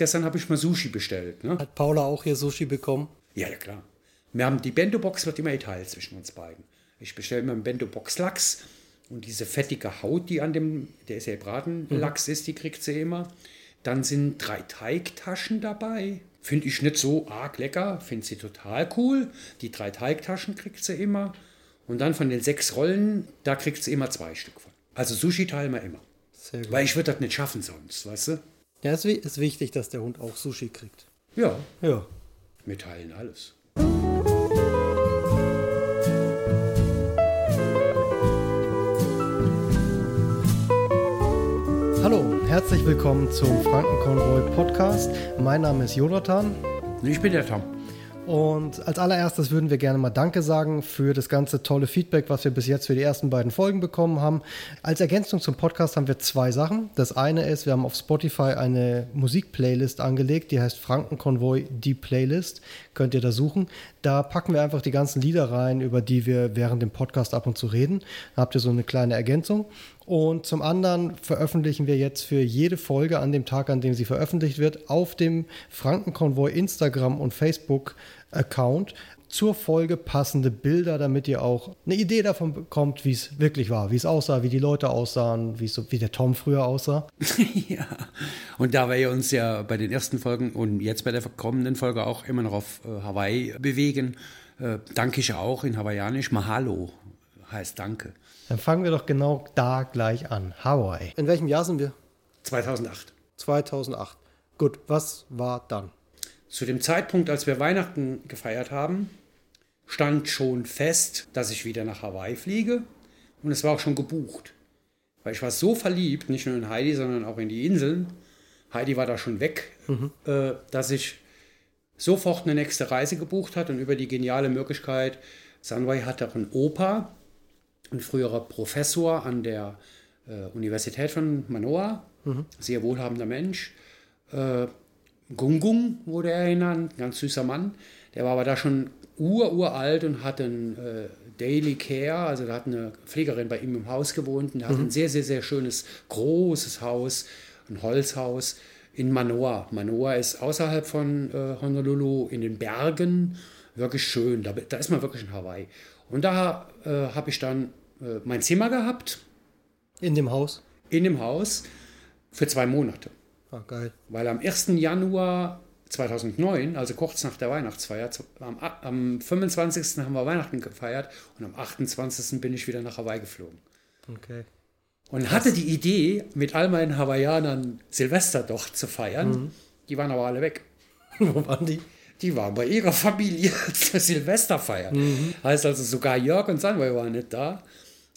gestern habe ich mal Sushi bestellt. Ne? Hat Paula auch hier Sushi bekommen? Ja, ja, klar. Wir haben die Bento-Box wird immer geteilt zwischen uns beiden. Ich bestelle immer einen Bento-Box Lachs und diese fettige Haut, die an dem, der ist ja gebraten, mhm. Lachs ist, die kriegt sie immer. Dann sind drei Teigtaschen dabei. Finde ich nicht so arg lecker, finde sie total cool. Die drei Teigtaschen kriegt sie immer. Und dann von den sechs Rollen, da kriegt sie immer zwei Stück von. Also Sushi teilen wir immer. Weil ich würde das nicht schaffen sonst, weißt du? Ja, es ist wichtig, dass der Hund auch Sushi kriegt. Ja. Ja. Wir teilen alles. Hallo, herzlich willkommen zum Frankenkonvoi Podcast. Mein Name ist Jonathan. Ich bin der Tom. Und als allererstes würden wir gerne mal Danke sagen für das ganze tolle Feedback, was wir bis jetzt für die ersten beiden Folgen bekommen haben. Als Ergänzung zum Podcast haben wir zwei Sachen. Das eine ist, wir haben auf Spotify eine Musikplaylist angelegt, die heißt Frankenkonvoi, die Playlist. Könnt ihr da suchen. Da packen wir einfach die ganzen Lieder rein, über die wir während dem Podcast ab und zu reden. Da habt ihr so eine kleine Ergänzung. Und zum anderen veröffentlichen wir jetzt für jede Folge an dem Tag, an dem sie veröffentlicht wird, auf dem Frankenkonvoi Instagram und Facebook Account zur Folge passende Bilder, damit ihr auch eine Idee davon bekommt, wie es wirklich war, wie es aussah, wie die Leute aussahen, wie, so, wie der Tom früher aussah. ja, und da wir uns ja bei den ersten Folgen und jetzt bei der kommenden Folge auch immer noch auf äh, Hawaii bewegen, äh, danke ich auch in Hawaiianisch. Mahalo heißt Danke. Dann fangen wir doch genau da gleich an. Hawaii. In welchem Jahr sind wir? 2008. 2008. Gut, was war dann? Zu dem Zeitpunkt, als wir Weihnachten gefeiert haben, stand schon fest, dass ich wieder nach Hawaii fliege. Und es war auch schon gebucht. Weil ich war so verliebt, nicht nur in Heidi, sondern auch in die Inseln. Heidi war da schon weg, mhm. äh, dass ich sofort eine nächste Reise gebucht hat und über die geniale Möglichkeit, Sunway hat auch einen Opa, ein früherer Professor an der äh, Universität von Manoa, mhm. sehr wohlhabender Mensch. Äh, Gungung wurde er genannt, ganz süßer Mann. Der war aber da schon ururalt und hatte ein äh, Daily Care, also da hat eine Pflegerin bei ihm im Haus gewohnt und er mhm. hat ein sehr, sehr, sehr schönes, großes Haus, ein Holzhaus in Manoa. Manoa ist außerhalb von äh, Honolulu in den Bergen, wirklich schön, da, da ist man wirklich in Hawaii. Und da äh, habe ich dann äh, mein Zimmer gehabt. In dem Haus? In dem Haus für zwei Monate. Ah, geil. Weil am 1. Januar 2009, also kurz nach der Weihnachtsfeier, am, am 25. haben wir Weihnachten gefeiert und am 28. bin ich wieder nach Hawaii geflogen. Okay. Und hatte die Idee, mit all meinen Hawaiianern Silvester doch zu feiern. Mhm. Die waren aber alle weg. Wo waren die? Die waren bei ihrer Familie zur Silvesterfeier. Mhm. Heißt also, sogar Jörg und Sunway waren nicht da.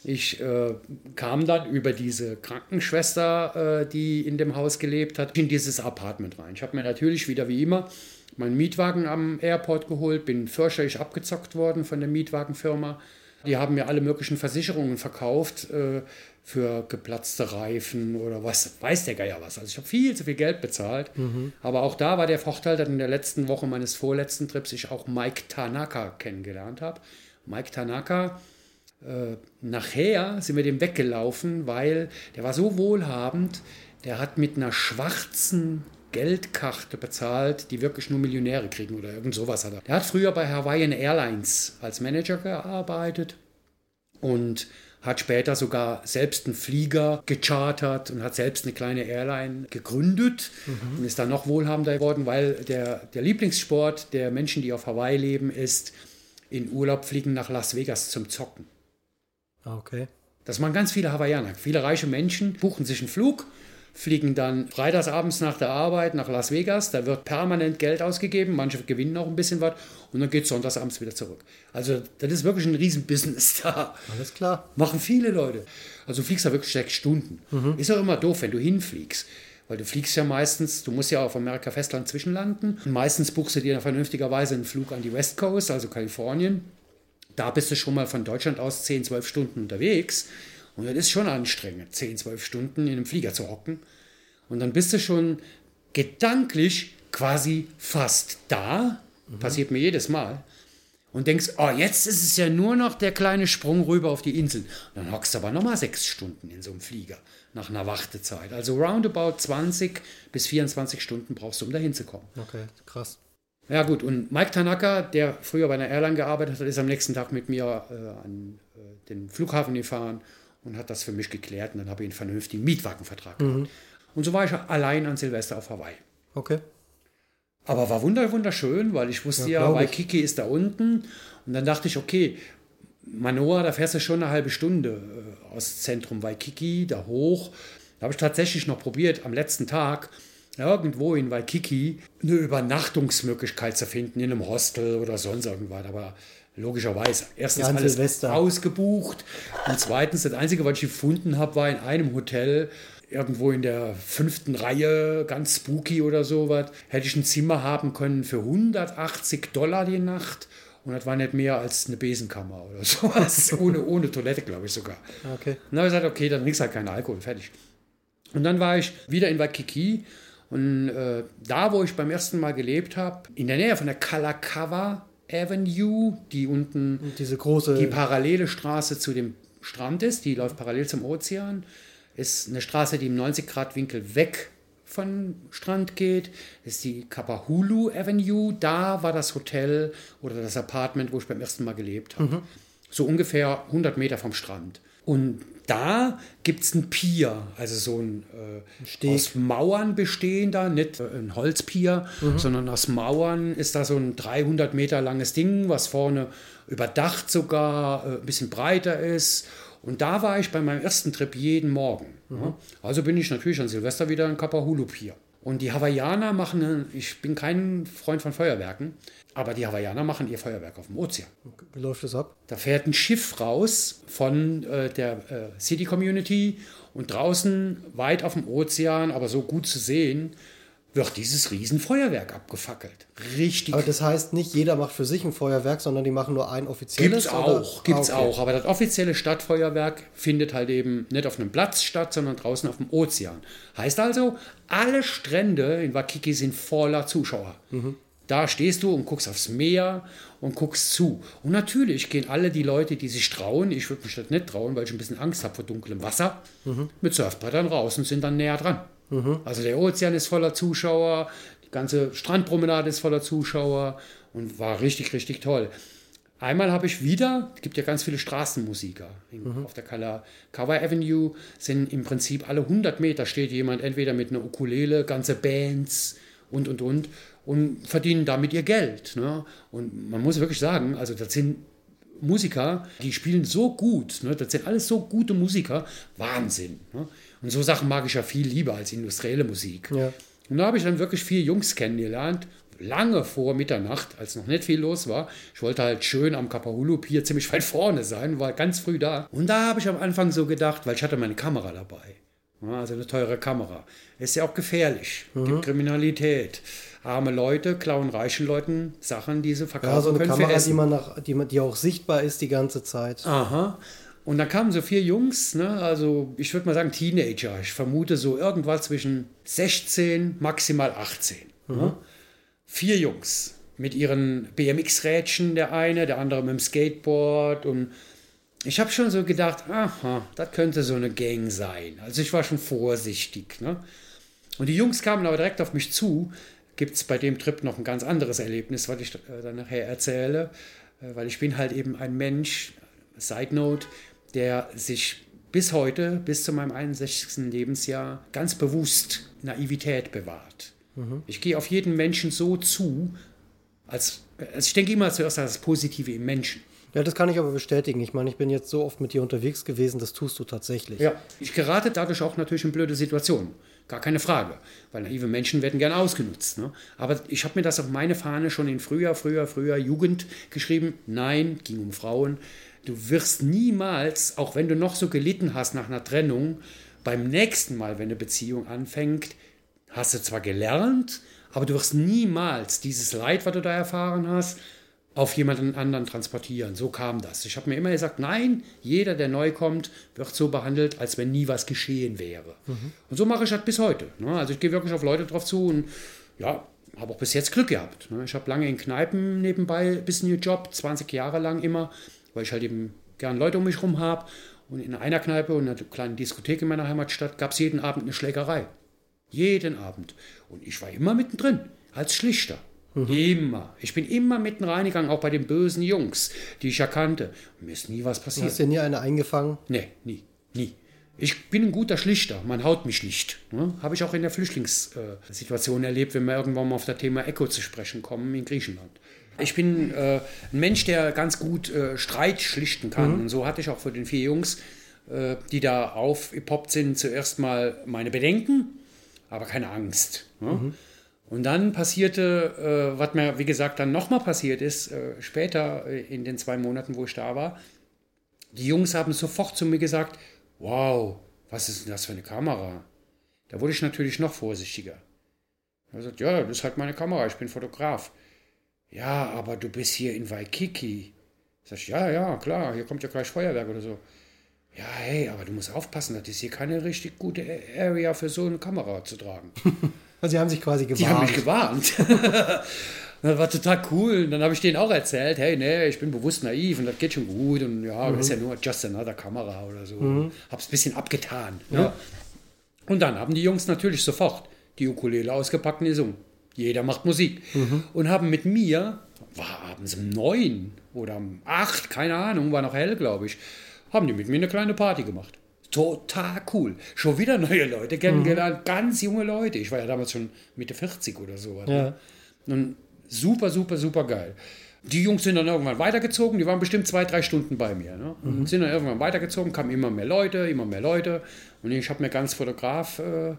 Ich äh, kam dann über diese Krankenschwester, äh, die in dem Haus gelebt hat, in dieses Apartment rein. Ich habe mir natürlich wieder wie immer meinen Mietwagen am Airport geholt, bin fürchterlich abgezockt worden von der Mietwagenfirma. Die haben mir alle möglichen Versicherungen verkauft äh, für geplatzte Reifen oder was, weiß der Geier was. Also ich habe viel zu viel Geld bezahlt. Mhm. Aber auch da war der Vorteil, dass in der letzten Woche meines vorletzten Trips ich auch Mike Tanaka kennengelernt habe. Mike Tanaka äh, nachher sind wir dem weggelaufen, weil der war so wohlhabend, der hat mit einer schwarzen Geldkarte bezahlt, die wirklich nur Millionäre kriegen oder irgend sowas hat er. Der hat früher bei Hawaiian Airlines als Manager gearbeitet und hat später sogar selbst einen Flieger gechartert und hat selbst eine kleine Airline gegründet mhm. und ist dann noch wohlhabender geworden, weil der, der Lieblingssport der Menschen, die auf Hawaii leben, ist in Urlaub fliegen nach Las Vegas zum Zocken. Ah, okay. Das machen ganz viele Hawaiianer. Viele reiche Menschen buchen sich einen Flug, fliegen dann freitagsabends nach der Arbeit nach Las Vegas. Da wird permanent Geld ausgegeben. Manche gewinnen auch ein bisschen was. Und dann geht es sonntagsabends wieder zurück. Also, das ist wirklich ein Riesenbusiness da. Alles klar. Machen viele Leute. Also, du fliegst da wirklich sechs Stunden. Mhm. Ist auch immer doof, wenn du hinfliegst. Weil du fliegst ja meistens, du musst ja auf Amerika Festland zwischenlanden. Und meistens buchst du dir vernünftigerweise einen Flug an die West Coast, also Kalifornien da bist du schon mal von Deutschland aus 10, 12 Stunden unterwegs. Und das ist schon anstrengend, 10, 12 Stunden in einem Flieger zu hocken. Und dann bist du schon gedanklich quasi fast da. Mhm. Passiert mir jedes Mal. und denkst, oh, jetzt ist es ja nur noch der kleine Sprung rüber auf die Insel. Und dann hockst du aber nochmal sechs Stunden in so einem Flieger nach einer Wartezeit. Also roundabout 20 bis 24 Stunden brauchst du, um da hinzukommen. Okay, krass. Ja gut, und Mike Tanaka, der früher bei einer Airline gearbeitet hat, ist am nächsten Tag mit mir äh, an äh, den Flughafen gefahren und hat das für mich geklärt und dann habe ich einen vernünftigen Mietwagenvertrag mhm. gehabt. Und so war ich allein an Silvester auf Hawaii. Okay. Aber war wunder, wunderschön, weil ich wusste ja, ja Waikiki ist da unten. Und dann dachte ich, okay, Manoa, da fährst du schon eine halbe Stunde äh, aus Zentrum Waikiki, da hoch. Da habe ich tatsächlich noch probiert, am letzten Tag irgendwo in Waikiki eine Übernachtungsmöglichkeit zu finden, in einem Hostel oder sonst irgendwas. Aber logischerweise, erstens ja, alles Silvester. ausgebucht und zweitens, das Einzige, was ich gefunden habe, war in einem Hotel irgendwo in der fünften Reihe, ganz spooky oder sowas, hätte ich ein Zimmer haben können für 180 Dollar die Nacht. Und das war nicht mehr als eine Besenkammer oder sowas. ohne, ohne Toilette, glaube ich sogar. Okay. Und dann habe ich gesagt, okay, dann nichts halt kein Alkohol, fertig. Und dann war ich wieder in Waikiki. Und äh, da, wo ich beim ersten Mal gelebt habe, in der Nähe von der Kalakawa Avenue, die unten diese große die parallele Straße zu dem Strand ist, die läuft parallel zum Ozean ist eine Straße, die im 90-Grad-Winkel weg von Strand geht. Ist die Kapahulu Avenue. Da war das Hotel oder das Apartment, wo ich beim ersten Mal gelebt habe. Mhm. So ungefähr 100 Meter vom Strand. Und da gibt es ein Pier, also so ein, äh, aus Mauern bestehender, nicht äh, ein Holzpier, mhm. sondern aus Mauern ist da so ein 300 Meter langes Ding, was vorne überdacht sogar äh, ein bisschen breiter ist und da war ich bei meinem ersten Trip jeden Morgen. Mhm. Also bin ich natürlich an Silvester wieder in Kapahulu Pier. Und die Hawaiianer machen, ich bin kein Freund von Feuerwerken, aber die Hawaiianer machen ihr Feuerwerk auf dem Ozean. Wie läuft das ab? Da fährt ein Schiff raus von äh, der äh, City Community und draußen weit auf dem Ozean, aber so gut zu sehen, wird dieses Riesenfeuerwerk abgefackelt. Richtig. Aber das heißt nicht, jeder macht für sich ein Feuerwerk, sondern die machen nur ein offizielles? Gibt's auch, gibt's ah, okay. auch. Aber das offizielle Stadtfeuerwerk findet halt eben nicht auf einem Platz statt, sondern draußen auf dem Ozean. Heißt also, alle Strände in Waikiki sind voller Zuschauer. Mhm. Da stehst du und guckst aufs Meer und guckst zu. Und natürlich gehen alle die Leute, die sich trauen, ich würde mich das nicht trauen, weil ich ein bisschen Angst habe vor dunklem Wasser, mhm. mit Surfbrettern raus und sind dann näher dran. Mhm. Also der Ozean ist voller Zuschauer, die ganze Strandpromenade ist voller Zuschauer und war richtig, richtig toll. Einmal habe ich wieder, es gibt ja ganz viele Straßenmusiker. Mhm. Auf der Kalakawa Avenue sind im Prinzip alle 100 Meter steht jemand entweder mit einer Ukulele, ganze Bands und, und, und und verdienen damit ihr Geld. Ne? Und man muss wirklich sagen, also das sind Musiker, die spielen so gut, ne? das sind alles so gute Musiker, Wahnsinn. Ne? Und so Sachen mag ich ja viel lieber als industrielle Musik. Ja. Und da habe ich dann wirklich vier Jungs kennengelernt, lange vor Mitternacht, als noch nicht viel los war. Ich wollte halt schön am Kapahulu Pier ziemlich weit vorne sein, war ganz früh da. Und da habe ich am Anfang so gedacht, weil ich hatte meine Kamera dabei. Also eine teure Kamera. Ist ja auch gefährlich. Mhm. Gibt Kriminalität. Arme Leute klauen reichen Leuten Sachen, die sie verkaufen ja, so eine können Kamera, die man nach, die, die auch sichtbar ist die ganze Zeit. Aha. Und dann kamen so vier Jungs, ne, also ich würde mal sagen Teenager. Ich vermute so irgendwas zwischen 16, maximal 18. Ne? Mhm. Ne? Vier Jungs mit ihren BMX-Rädchen, der eine, der andere mit dem Skateboard. Und ich habe schon so gedacht, aha, das könnte so eine Gang sein. Also ich war schon vorsichtig. Ne? Und die Jungs kamen aber direkt auf mich zu. Gibt es bei dem Trip noch ein ganz anderes Erlebnis, was ich äh, dann nachher erzähle. Äh, weil ich bin halt eben ein Mensch, Side Note, der sich bis heute, bis zu meinem 61. Lebensjahr, ganz bewusst Naivität bewahrt. Mhm. Ich gehe auf jeden Menschen so zu, als, als ich denke immer zuerst an das Positive im Menschen. Ja, das kann ich aber bestätigen. Ich meine, ich bin jetzt so oft mit dir unterwegs gewesen, das tust du tatsächlich. Ja, ich gerate dadurch auch natürlich in blöde Situationen. Gar keine Frage, weil naive Menschen werden gern ausgenutzt. Ne? Aber ich habe mir das auf meine Fahne schon in früher, früher, früher Jugend geschrieben. Nein, ging um Frauen. Du wirst niemals, auch wenn du noch so gelitten hast nach einer Trennung, beim nächsten Mal, wenn eine Beziehung anfängt, hast du zwar gelernt, aber du wirst niemals dieses Leid, was du da erfahren hast, auf jemanden anderen transportieren. So kam das. Ich habe mir immer gesagt, nein, jeder, der neu kommt, wird so behandelt, als wenn nie was geschehen wäre. Mhm. Und so mache ich das bis heute. Ne? Also ich gehe wirklich auf Leute drauf zu und ja, habe auch bis jetzt Glück gehabt. Ne? Ich habe lange in Kneipen nebenbei ein bisschen gejobbt, 20 Jahre lang immer, weil ich halt eben gern Leute um mich herum habe. Und in einer Kneipe und einer kleinen Diskothek in meiner Heimatstadt gab es jeden Abend eine Schlägerei. Jeden Abend. Und ich war immer mittendrin, als Schlichter. Mhm. Immer. Ich bin immer mitten reingegangen, auch bei den bösen Jungs, die ich erkannte. Und mir ist nie was passiert. Hast du nie eine eingefangen? Nee, nie. Nie. Ich bin ein guter Schlichter, man haut mich nicht. Ne? Habe ich auch in der Flüchtlingssituation erlebt, wenn wir irgendwann mal auf das Thema Echo zu sprechen kommen in Griechenland. Ich bin äh, ein Mensch, der ganz gut äh, Streit schlichten kann. Mhm. Und so hatte ich auch für den vier Jungs, äh, die da aufgepoppt sind, zuerst mal meine Bedenken, aber keine Angst. Ne? Mhm. Und dann passierte, äh, was mir, wie gesagt, dann nochmal passiert ist, äh, später äh, in den zwei Monaten, wo ich da war. Die Jungs haben sofort zu mir gesagt, wow, was ist denn das für eine Kamera? Da wurde ich natürlich noch vorsichtiger. Er sagt, ja, das ist halt meine Kamera, ich bin Fotograf. Ja, aber du bist hier in Waikiki. Sag ich, ja, ja, klar, hier kommt ja gleich Feuerwerk oder so. Ja, hey, aber du musst aufpassen, das ist hier keine richtig gute Area für so eine Kamera zu tragen. Also sie haben sich quasi gewarnt. Die haben mich gewarnt. das war total cool. Und dann habe ich denen auch erzählt, hey, nee, ich bin bewusst naiv und das geht schon gut. Und ja, mhm. das ist ja nur just another Kamera oder so. Mhm. Hab's ein bisschen abgetan. Ja. ja. Und dann haben die Jungs natürlich sofort die Ukulele ausgepackt und gesungen. Jeder macht Musik. Mhm. Und haben mit mir, war abends um neun oder um acht, keine Ahnung, war noch hell, glaube ich, haben die mit mir eine kleine Party gemacht. Total cool. Schon wieder neue Leute kennengelernt, mhm. ganz junge Leute. Ich war ja damals schon Mitte 40 oder so. Ja. Und super, super, super geil. Die Jungs sind dann irgendwann weitergezogen, die waren bestimmt zwei, drei Stunden bei mir. Ne? Und mhm. sind dann irgendwann weitergezogen, kamen immer mehr Leute, immer mehr Leute. Und ich habe mir ganz Fotograf äh,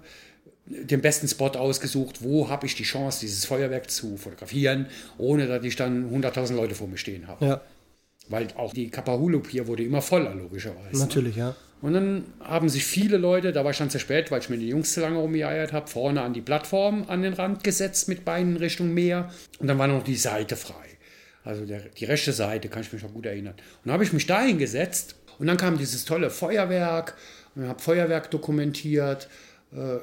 den besten Spot ausgesucht, wo habe ich die Chance, dieses Feuerwerk zu fotografieren, ohne dass ich dann 100.000 Leute vor mir stehen habe. Ja. Weil auch die Kapahulup hier wurde immer voller, logischerweise. Natürlich, ne? ja. Und dann haben sich viele Leute, da war ich dann zu spät, weil ich mir die Jungs zu lange rumgeeiert habe, vorne an die Plattform an den Rand gesetzt mit Beinen Richtung Meer. Und dann war noch die Seite frei. Also der, die rechte Seite, kann ich mich noch gut erinnern. Und dann habe ich mich da hingesetzt und dann kam dieses tolle Feuerwerk. Und ich habe Feuerwerk dokumentiert. Äh,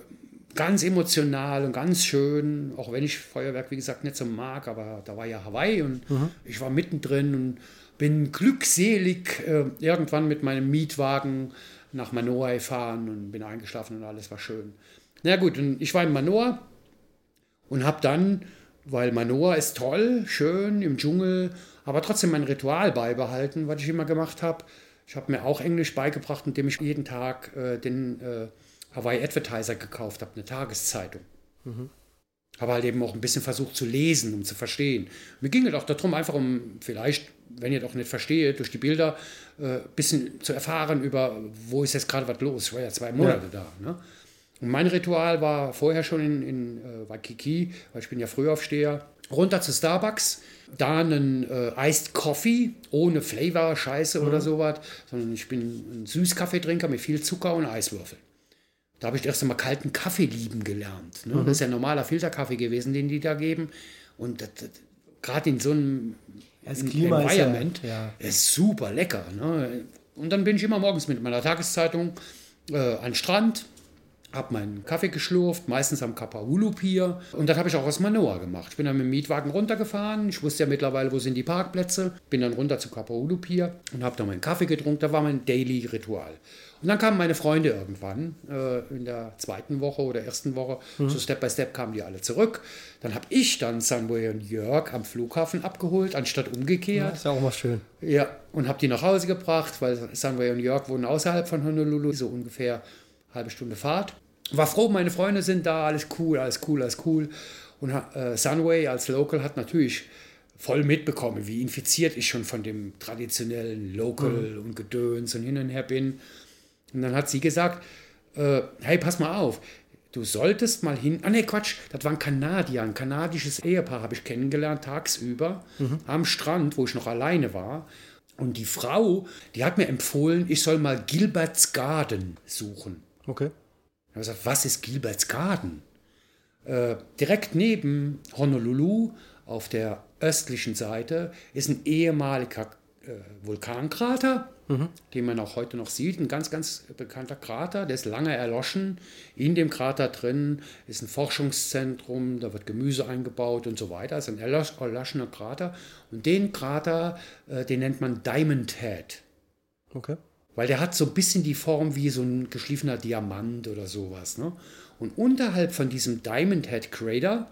ganz emotional und ganz schön, auch wenn ich Feuerwerk, wie gesagt, nicht so mag, aber da war ja Hawaii und mhm. ich war mittendrin und bin glückselig äh, irgendwann mit meinem Mietwagen nach Manoa gefahren und bin eingeschlafen und alles war schön. Na gut, und ich war in Manoa und habe dann, weil Manoa ist toll, schön im Dschungel, aber trotzdem mein Ritual beibehalten, was ich immer gemacht habe. Ich habe mir auch Englisch beigebracht, indem ich jeden Tag äh, den äh, Hawaii Advertiser gekauft habe, eine Tageszeitung. Mhm. Habe halt eben auch ein bisschen versucht zu lesen, um zu verstehen. Mir ging es auch darum, einfach um vielleicht wenn ihr doch nicht versteht, durch die Bilder ein äh, bisschen zu erfahren über, wo ist jetzt gerade was los. Ich war ja zwei Monate ja. da. Ne? Und mein Ritual war vorher schon in, in äh, Waikiki, weil ich bin ja Frühaufsteher, runter zu Starbucks, da einen äh, Iced Coffee ohne Flavor, Scheiße mhm. oder sowas, sondern ich bin ein Süßkaffeetrinker mit viel Zucker und Eiswürfeln. Da habe ich erst einmal kalten Kaffee lieben gelernt. Ne? Mhm. Das ist ja normaler Filterkaffee gewesen, den die da geben. Und gerade in so einem das Klima Environment ist, ja, ja. ist super lecker. Ne? Und dann bin ich immer morgens mit meiner Tageszeitung äh, an den Strand, habe meinen Kaffee geschlurft, meistens am Kapahulu Pier. Und das habe ich auch aus Manoa gemacht. Ich bin dann mit dem Mietwagen runtergefahren. Ich wusste ja mittlerweile, wo sind die Parkplätze. Bin dann runter zu Kapahulu Pier und habe da meinen Kaffee getrunken. Da war mein Daily Ritual. Und dann kamen meine Freunde irgendwann äh, in der zweiten Woche oder ersten Woche. Mhm. So Step by Step kamen die alle zurück. Dann habe ich dann Sunway und Jörg am Flughafen abgeholt, anstatt umgekehrt. Ja, ist ja auch mal schön. Ja, und habe die nach Hause gebracht, weil Sunway und Jörg wohnen außerhalb von Honolulu, so ungefähr eine halbe Stunde Fahrt. War froh, meine Freunde sind da, alles cool, alles cool, alles cool. Und äh, Sunway als Local hat natürlich voll mitbekommen, wie infiziert ich schon von dem traditionellen Local mhm. und Gedöns und hin und her bin. Und dann hat sie gesagt, äh, hey, pass mal auf, du solltest mal hin. Ah ne, Quatsch, das war ein Kanadier, ein kanadisches Ehepaar habe ich kennengelernt tagsüber mhm. am Strand, wo ich noch alleine war. Und die Frau, die hat mir empfohlen, ich soll mal Gilbert's Garden suchen. Okay. Ich habe gesagt, was ist Gilbert's Garden? Äh, direkt neben Honolulu auf der östlichen Seite ist ein ehemaliger äh, Vulkankrater den man auch heute noch sieht. Ein ganz, ganz bekannter Krater, der ist lange erloschen. In dem Krater drin ist ein Forschungszentrum, da wird Gemüse eingebaut und so weiter. Das ist ein erlosch- erloschener Krater. Und den Krater, äh, den nennt man Diamond Head. Okay. Weil der hat so ein bisschen die Form wie so ein geschliffener Diamant oder sowas. Ne? Und unterhalb von diesem Diamond Head Crater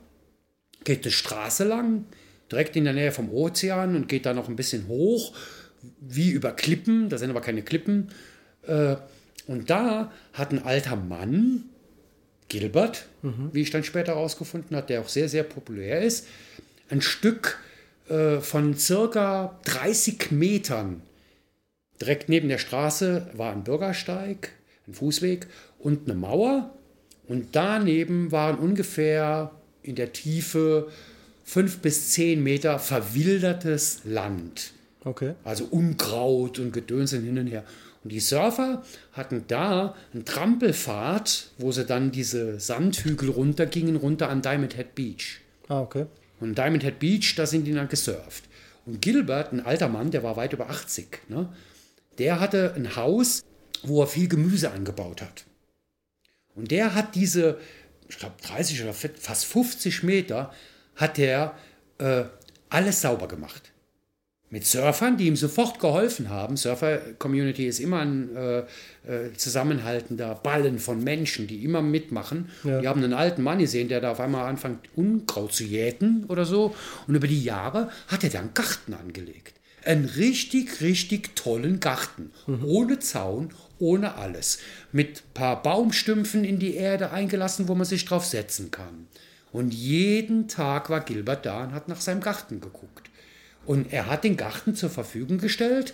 geht eine Straße lang, direkt in der Nähe vom Ozean und geht da noch ein bisschen hoch, wie über Klippen. Da sind aber keine Klippen. Äh, Und da hat ein alter Mann, Gilbert, wie ich dann später herausgefunden habe, der auch sehr, sehr populär ist, ein Stück äh, von circa 30 Metern Direkt neben der Straße war ein Bürgersteig, ein Fußweg und eine Mauer. Und daneben waren ungefähr in der Tiefe fünf bis zehn Meter verwildertes Land. Okay. Also Unkraut und Gedöns hin und her. Und die Surfer hatten da einen Trampelpfad, wo sie dann diese Sandhügel runtergingen, runter an Diamond Head Beach. Ah, okay. Und Diamond Head Beach, da sind die dann gesurft. Und Gilbert, ein alter Mann, der war weit über 80, ne? der hatte ein Haus, wo er viel Gemüse angebaut hat. Und der hat diese, ich glaube 30 oder fast 50 Meter, hat er äh, alles sauber gemacht. Mit Surfern, die ihm sofort geholfen haben. Surfer-Community ist immer ein äh, äh, zusammenhaltender Ballen von Menschen, die immer mitmachen. Ja. Die haben einen alten Mann gesehen, der da auf einmal anfängt, Unkraut zu jäten oder so. Und über die Jahre hat er dann einen Garten angelegt. Einen richtig, richtig tollen Garten. Ohne Zaun, ohne alles. Mit ein paar Baumstümpfen in die Erde eingelassen, wo man sich drauf setzen kann. Und jeden Tag war Gilbert da und hat nach seinem Garten geguckt. Und er hat den Garten zur Verfügung gestellt,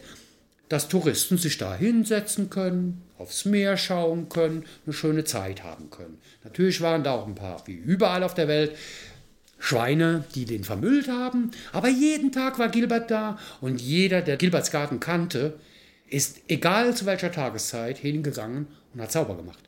dass Touristen sich da hinsetzen können, aufs Meer schauen können, eine schöne Zeit haben können. Natürlich waren da auch ein paar, wie überall auf der Welt, Schweine, die den vermüllt haben. Aber jeden Tag war Gilbert da und jeder, der Gilberts Garten kannte, ist, egal zu welcher Tageszeit, hingegangen und hat sauber gemacht.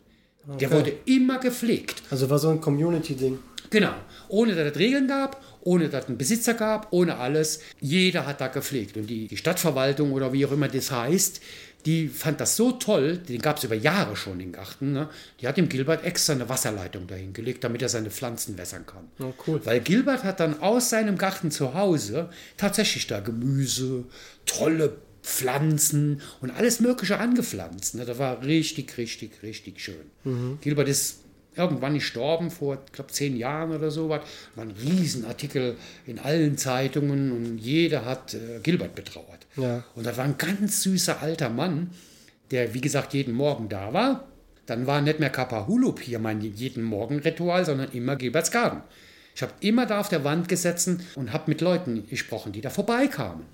Der wurde immer gepflegt. Also war so ein Community-Ding. Genau. Ohne dass es Regeln gab, ohne dass es einen Besitzer gab, ohne alles. Jeder hat da gepflegt. Und die, die Stadtverwaltung oder wie auch immer das heißt, die fand das so toll, den gab es über Jahre schon, den Garten. Ne? Die hat dem Gilbert extra eine Wasserleitung dahin gelegt, damit er seine Pflanzen wässern kann. Oh, cool. Weil Gilbert hat dann aus seinem Garten zu Hause tatsächlich da Gemüse, tolle Pflanzen und alles Mögliche angepflanzt. Ne? Das war richtig, richtig, richtig schön. Gilbert ist irgendwann gestorben, vor, ich glaube, zehn Jahren oder so was. War ein Riesenartikel in allen Zeitungen und jeder hat äh, Gilbert betrauert. Ja. Und das war ein ganz süßer alter Mann, der, wie gesagt, jeden Morgen da war. Dann war nicht mehr Kapahulup hier mein jeden Morgen Ritual, sondern immer Gilberts Garten. Ich habe immer da auf der Wand gesessen und habe mit Leuten gesprochen, die da vorbeikamen.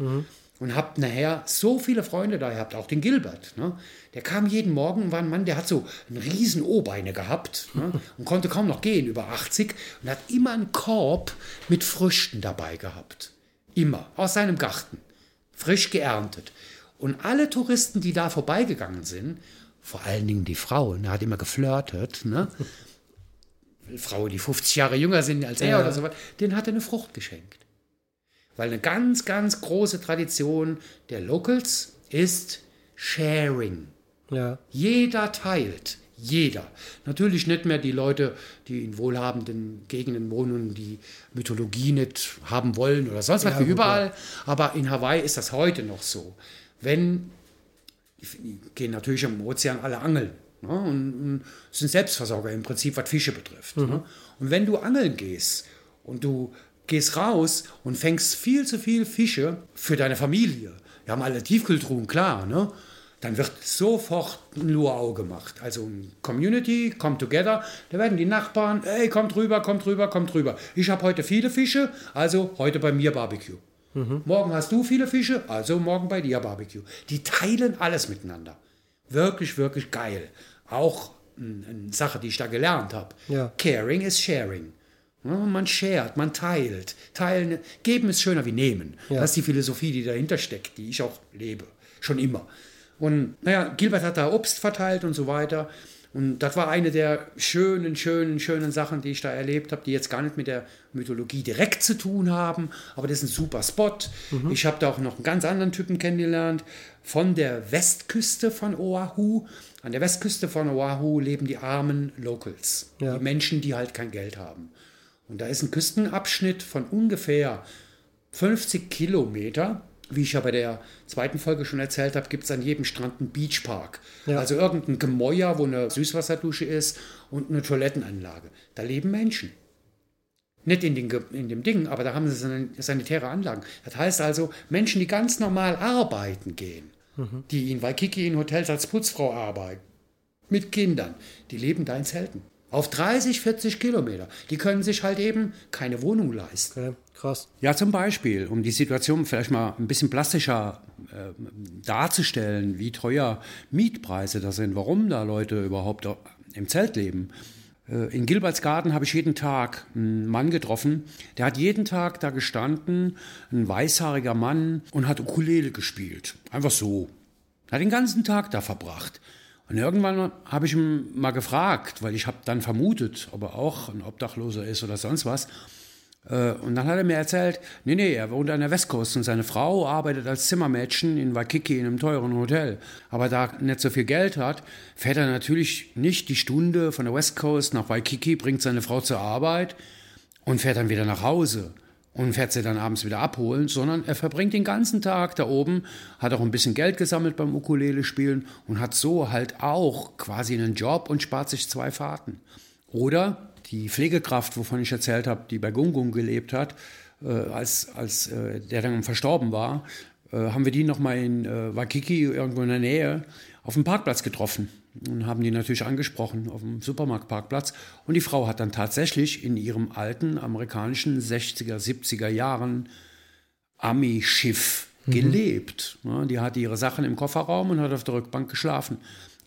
Und habe nachher so viele Freunde da gehabt, auch den Gilbert. Ne? Der kam jeden Morgen, war ein Mann, der hat so einen riesen O-Beine gehabt ne? und konnte kaum noch gehen, über 80. Und hat immer einen Korb mit Früchten dabei gehabt. Immer, aus seinem Garten. Frisch geerntet. Und alle Touristen, die da vorbeigegangen sind, vor allen Dingen die Frauen, er hat immer geflirtet, ne? Frauen, die 50 Jahre jünger sind als er Ja. oder so was, denen hat er eine Frucht geschenkt. Weil eine ganz, ganz große Tradition der Locals ist Sharing. Ja. Jeder teilt. Jeder. Natürlich nicht mehr die Leute, die in wohlhabenden Gegenden wohnen und die Mythologie nicht haben wollen oder sonst was Ja, wie überall. Aber in Hawaii ist das heute noch so. Wenn, die gehen natürlich am Ozean alle angeln. Ne? Und, und sind Selbstversorger im Prinzip, was Fische betrifft. Ne? Und wenn du angeln gehst und du gehst raus und fängst viel zu viel Fische für deine Familie, wir haben alle Tiefkühltruhen, klar, ne? dann wird sofort ein Luau gemacht. Also ein Community, come together, da werden die Nachbarn, ey, kommt rüber, kommt rüber, kommt rüber. Ich habe heute viele Fische, also heute bei mir Barbecue. Morgen hast du viele Fische, also morgen bei dir Barbecue. Die teilen alles miteinander. Wirklich, wirklich geil. Auch eine eine Sache, die ich da gelernt habe. Ja. Caring is sharing. Ja, man shared, man teilt. Teilen, geben ist schöner wie nehmen. Ja. Das ist die Philosophie, die dahinter steckt, die ich auch lebe. Schon immer. Und naja, Gilbert hat da Obst verteilt und so weiter. Und das war eine der schönen, schönen, schönen Sachen, die ich da erlebt habe, die jetzt gar nicht mit der Mythologie direkt zu tun haben. Aber das ist ein super Spot. Mhm. Ich habe da auch noch einen ganz anderen Typen kennengelernt. Von der Westküste von Oahu. An der Westküste von Oahu leben die armen Locals. Ja. Die Menschen, die halt kein Geld haben. Und da ist ein Küstenabschnitt von ungefähr 50 Kilometer wie ich ja bei der zweiten Folge schon erzählt habe, gibt es an jedem Strand einen Beachpark. Ja. Also irgendein Gemäuer, wo eine Süßwasserdusche ist und eine Toilettenanlage. Da leben Menschen. Nicht in, den, in dem Ding, aber da haben sie sanitäre Anlagen. Das heißt also, Menschen, die ganz normal arbeiten gehen, mhm. die in Waikiki in Hotels als Putzfrau arbeiten, mit Kindern, die leben da in Zelten. Auf 30, 40 Kilometer. Die können sich halt eben keine Wohnung leisten. Okay, krass. Ja, zum Beispiel, um die Situation vielleicht mal ein bisschen plastischer äh, darzustellen, wie teuer Mietpreise da sind, warum da Leute überhaupt im Zelt leben. Äh, in Gilbertsgarten habe ich jeden Tag einen Mann getroffen, der hat jeden Tag da gestanden, ein weißhaariger Mann, und hat Ukulele gespielt. Einfach so. Hat den ganzen Tag da verbracht. Und irgendwann habe ich ihn mal gefragt, weil ich habe dann vermutet, ob er auch ein Obdachloser ist oder sonst was. Äh, und dann hat er mir erzählt, nee, nee, er wohnt an der Westküste und seine Frau arbeitet als Zimmermädchen in Waikiki in einem teuren Hotel. Aber da er nicht so viel Geld hat, fährt er natürlich nicht die Stunde von der Westcoast nach Waikiki, bringt seine Frau zur Arbeit und fährt dann wieder nach Hause und fährt sie dann abends wieder abholen, sondern er verbringt den ganzen Tag da oben, hat auch ein bisschen Geld gesammelt beim Ukulele spielen und hat so halt auch quasi einen Job und spart sich zwei Fahrten. Oder die Pflegekraft, wovon ich erzählt habe, die bei Gungung gelebt hat, äh, als, als äh, der dann verstorben war, äh, haben wir die nochmal in äh, Waikiki, irgendwo in der Nähe, auf dem Parkplatz getroffen und haben die natürlich angesprochen auf dem Supermarktparkplatz. Und die Frau hat dann tatsächlich in ihrem alten amerikanischen 60er, 70er Jahren Ami-Schiff mhm. gelebt. Ja, die hatte ihre Sachen im Kofferraum und hat auf der Rückbank geschlafen,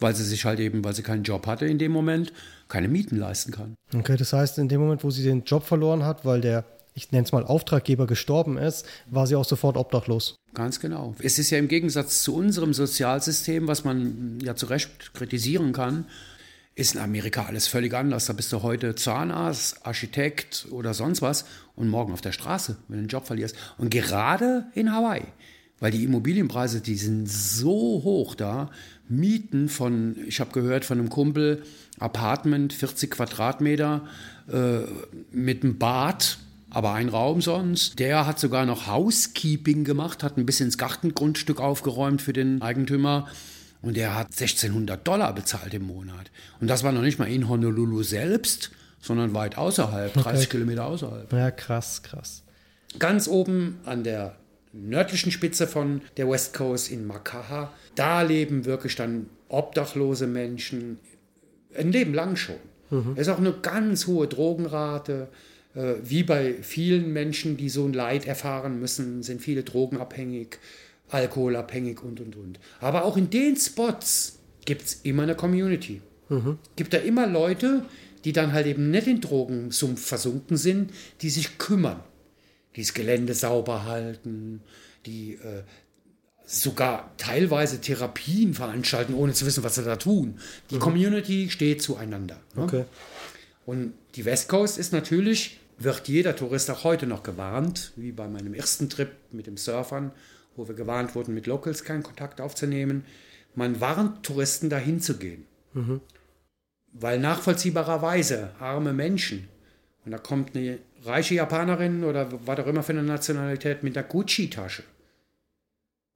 weil sie sich halt eben, weil sie keinen Job hatte in dem Moment, keine Mieten leisten kann. Okay, das heißt, in dem Moment, wo sie den Job verloren hat, weil der ich nenne es mal Auftraggeber gestorben ist, war sie auch sofort obdachlos. Ganz genau. Es ist ja im Gegensatz zu unserem Sozialsystem, was man ja zu Recht kritisieren kann, ist in Amerika alles völlig anders. Da bist du heute Zahnarzt, Architekt oder sonst was und morgen auf der Straße, wenn du einen Job verlierst. Und gerade in Hawaii, weil die Immobilienpreise, die sind so hoch da, Mieten von, ich habe gehört von einem Kumpel, Apartment, 40 Quadratmeter äh, mit einem Bad, aber ein Raum sonst. Der hat sogar noch Housekeeping gemacht, hat ein bisschen ins Gartengrundstück aufgeräumt für den Eigentümer. Und der hat 1600 Dollar bezahlt im Monat. Und das war noch nicht mal in Honolulu selbst, sondern weit außerhalb, 30 okay. Kilometer außerhalb. Ja, krass, krass. Ganz oben an der nördlichen Spitze von der West Coast in Makaha, da leben wirklich dann obdachlose Menschen ein Leben lang schon. Mhm. Es ist auch eine ganz hohe Drogenrate. Äh, wie bei vielen Menschen, die so ein Leid erfahren müssen, sind viele drogenabhängig, alkoholabhängig und, und, und. Aber auch in den Spots gibt es immer eine Community. Mhm. Gibt da immer Leute, die dann halt eben nicht in Drogensumpf versunken sind, die sich kümmern, die das Gelände sauber halten, die äh, sogar teilweise Therapien veranstalten, ohne zu wissen, was sie da tun. Die mhm. Community steht zueinander. Ne? Okay. Und die West Coast ist natürlich wird jeder Tourist auch heute noch gewarnt, wie bei meinem ersten Trip mit dem Surfern, wo wir gewarnt wurden, mit Locals keinen Kontakt aufzunehmen. Man warnt Touristen, dahin zu gehen. Mhm. Weil nachvollziehbarerweise arme Menschen, und da kommt eine reiche Japanerin oder was auch immer für eine Nationalität mit einer Gucci-Tasche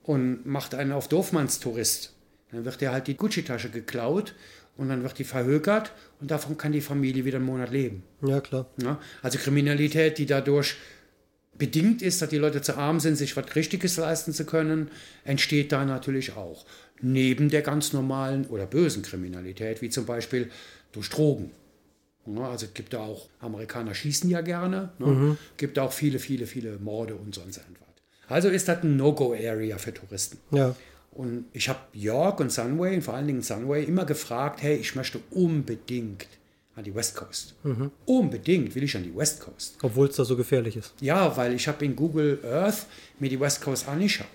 und macht einen auf Doofmannstourist. Dann wird dir halt die Gucci-Tasche geklaut und dann wird die verhökert und davon kann die Familie wieder einen Monat leben. Ja, klar. Ja, also Kriminalität, die dadurch bedingt ist, dass die Leute zu arm sind, sich was Richtiges leisten zu können, entsteht da natürlich auch. Neben der ganz normalen oder bösen Kriminalität, wie zum Beispiel durch Drogen. Ja, also es gibt da auch, Amerikaner schießen ja gerne, ne? mhm. gibt auch viele, viele, viele Morde und sonst etwas. Also ist das ein No-Go-Area für Touristen. Ja. Und ich habe York und Sunway, und vor allen Dingen Sunway, immer gefragt, hey, ich möchte unbedingt an die West Coast. Unbedingt will ich an die West Coast. Obwohl es da so gefährlich ist. Ja, weil ich habe in Google Earth mir die West Coast angeschaut.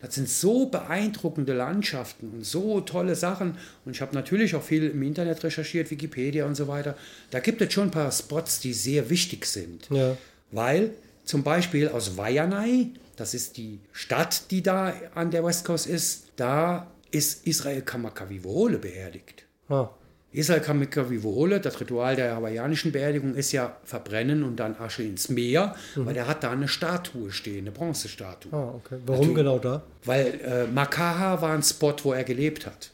Das sind so beeindruckende Landschaften und so tolle Sachen. Und ich habe natürlich auch viel im Internet recherchiert, Wikipedia und so weiter. Da gibt es schon ein paar Spots, die sehr wichtig sind. Ja. Weil zum Beispiel aus Waianae, das ist die Stadt, die da an der West Coast ist, da ist Israel Kamakavivole beerdigt. Ah. Israel Kamakavivole, das Ritual der hawaiianischen Beerdigung ist ja verbrennen und dann Asche ins Meer, weil der hat da eine Statue stehen, eine Bronzestatue. ah, okay. Warum genau da? Weil äh, Makaha war ein Spot, wo er gelebt hat.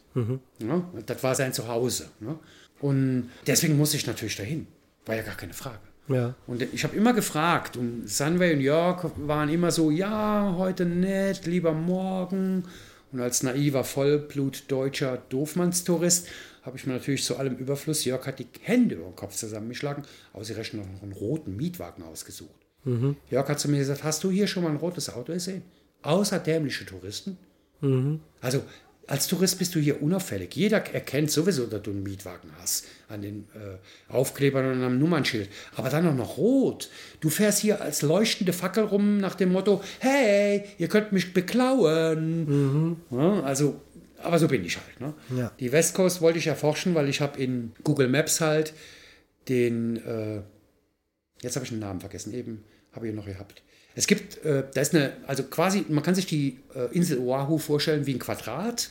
Ja, das war sein Zuhause. Ne? Und deswegen muss ich natürlich dahin. War ja gar keine Frage. Ja. Und ich habe immer gefragt und Sunway und York waren immer so, ja, heute nicht, lieber morgen. Und als naiver Vollblut-deutscher Doofmannstourist habe ich mir natürlich zu allem Überfluss, Jörg hat die Hände über den Kopf zusammengeschlagen, aber sie rechnen noch einen roten Mietwagen ausgesucht. Jörg hat zu mir gesagt, hast du hier schon mal ein rotes Auto gesehen? Außer dämliche Touristen? Also als Tourist bist du hier unauffällig. Jeder erkennt sowieso, dass du einen Mietwagen hast an den äh, Aufklebern und am Nummernschild. Aber dann auch noch rot. Du fährst hier als leuchtende Fackel rum nach dem Motto, hey, ihr könnt mich beklauen. Ja, also, aber so bin ich halt. Ne? Ja. Die West Coast wollte ich erforschen, weil ich habe in Google Maps halt den, äh, jetzt habe ich den Namen vergessen, eben habe ich ihn noch gehabt. Es gibt, äh, da ist eine, also quasi, man kann sich die äh, Insel Oahu vorstellen wie ein Quadrat.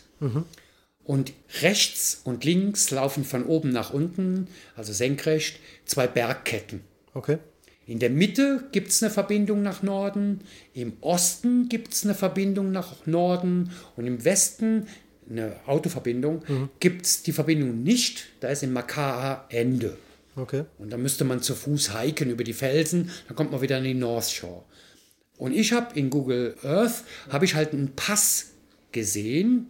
Und rechts und links laufen von oben nach unten, also senkrecht, zwei Bergketten. Okay. In der Mitte gibt es eine Verbindung nach Norden, im Osten gibt es eine Verbindung nach Norden und im Westen eine Autoverbindung. Gibt es die Verbindung nicht, da ist in Makaa Ende. Okay. Und dann müsste man zu Fuß hiken über die Felsen, dann kommt man wieder an die North Shore. Und ich habe in Google Earth, habe ich halt einen Pass gesehen,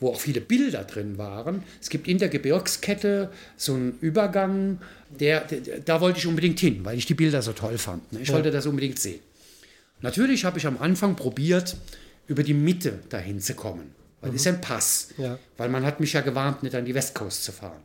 wo auch viele Bilder drin waren. Es gibt in der Gebirgskette so einen Übergang, der, der, da wollte ich unbedingt hin, weil ich die Bilder so toll fand. ne? Ich wollte das unbedingt sehen. Natürlich habe ich am Anfang probiert, über die Mitte dahin zu kommen. Weil das ist ja ein Pass. Ja. Weil man hat mich ja gewarnt, nicht an die Westcoast zu fahren.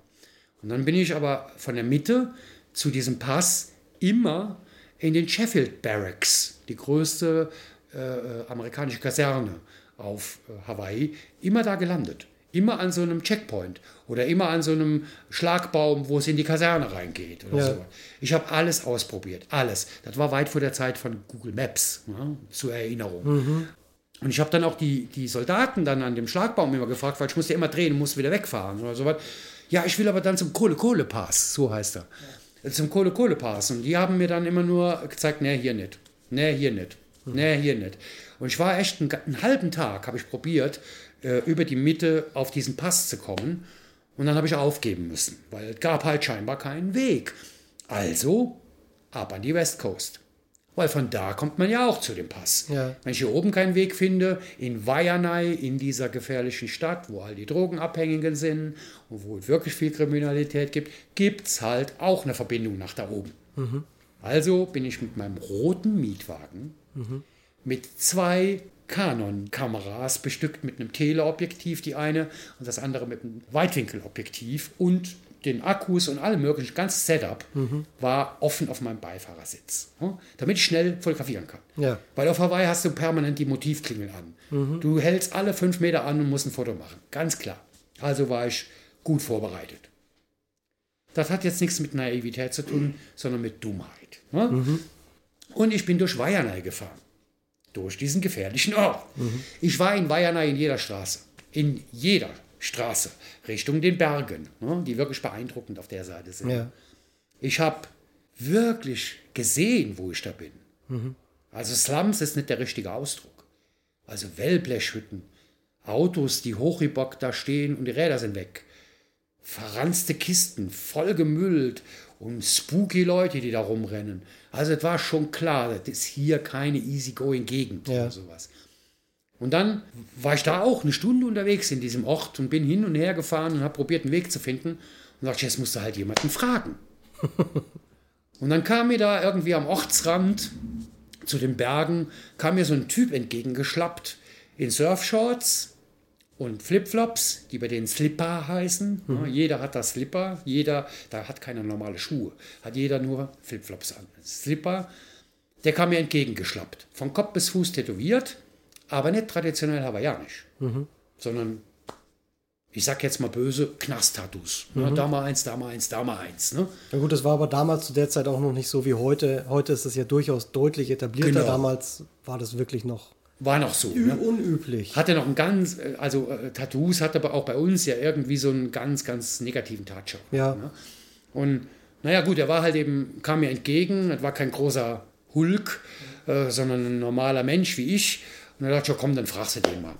Und dann bin ich aber von der Mitte zu diesem Pass immer in den Sheffield Barracks, die größte äh, äh, amerikanische Kaserne auf äh, Hawaii, immer da gelandet. Immer an so einem Checkpoint oder immer an so einem Schlagbaum, wo es in die Kaserne reingeht. Oder Ja. so. Ich habe alles ausprobiert, alles. Das war weit vor der Zeit von Google Maps, ja, zur Erinnerung. Und ich habe dann auch die, die Soldaten dann an dem Schlagbaum immer gefragt, weil ich musste immer drehen musste wieder wegfahren oder sowas. Ja, ich will aber dann zum Kohle-Kohle-Pass, so heißt er. Äh, Zum Kohle-Kohle-Pass. Und die haben mir dann immer nur gezeigt, nee, hier nicht. Nee, hier nicht. Nee, hier nicht. Und ich war echt einen, einen halben Tag, habe ich probiert, äh, über die Mitte auf diesen Pass zu kommen. Und dann habe ich aufgeben müssen, weil es gab halt scheinbar keinen Weg. Also ab an die West Coast. Weil von da kommt man ja auch zu dem Pass. Ja. Wenn ich hier oben keinen Weg finde, in Waianae, in dieser gefährlichen Stadt, wo all die Drogenabhängigen sind und wo es wirklich viel Kriminalität gibt, gibt es halt auch eine Verbindung nach da oben. Also bin ich mit meinem roten Mietwagen mit zwei Canon-Kameras bestückt mit einem Teleobjektiv, die eine und das andere mit einem Weitwinkelobjektiv und den Akkus und allem möglichen, ganzes Setup war offen auf meinem Beifahrersitz, damit ich schnell fotografieren kann. Ja. Weil auf Hawaii hast du permanent die Motivklingel an. Du hältst alle fünf Meter an und musst ein Foto machen, ganz klar. Also war ich gut vorbereitet. Das hat jetzt nichts mit Naivität zu tun, sondern mit Dummheit. ne? Und ich bin durch Waianae gefahren. Durch diesen gefährlichen Ort. Ich war in Waianae in jeder Straße. In jeder Straße. Richtung den Bergen, ne, die wirklich beeindruckend auf der Seite sind. Ja. Ich habe wirklich gesehen, wo ich da bin. Also Slums ist nicht der richtige Ausdruck. Also Wellblechhütten, Autos, die hochgebockt da stehen und die Räder sind weg. Verranzte Kisten, voll gemüllt und spooky Leute, die da rumrennen. Also es war schon klar, das ist hier keine easygoing Gegend Ja. oder sowas. Und dann war ich da auch eine Stunde unterwegs in diesem Ort und bin hin und her gefahren und habe probiert, einen Weg zu finden. Und dachte, jetzt musst du halt jemanden fragen. und dann kam mir da irgendwie am Ortsrand zu den Bergen, kam mir so ein Typ entgegengeschlappt in Surfshorts und Flipflops, die bei den Slipper heißen. Mhm. Ja, jeder hat das Slipper, jeder, da hat keiner normale Schuhe, hat jeder nur Flipflops an. Slipper, der kam mir entgegengeschlappt. Von Kopf bis Fuß tätowiert, aber nicht traditionell hawaiianisch, Mhm. sondern ich sag jetzt mal böse, Knast-Tattoos. Mhm. Ja, da mal eins, da mal eins, da mal eins. Ne? Na gut, das war aber damals zu der Zeit auch noch nicht so wie heute. Heute ist es ja durchaus deutlich etablierter. Genau. Damals war das wirklich noch War noch so. Ne? unüblich. Hatte noch einen ganz, äh, also äh, Tattoos hat aber auch bei uns ja irgendwie so einen ganz, ganz negativen Touch. Ja. Ne? Und naja, gut, er war halt eben, kam mir entgegen, das war kein großer Hulk, äh, sondern ein normaler Mensch wie ich. Und er dachte, ja, komm, dann fragst du den mal.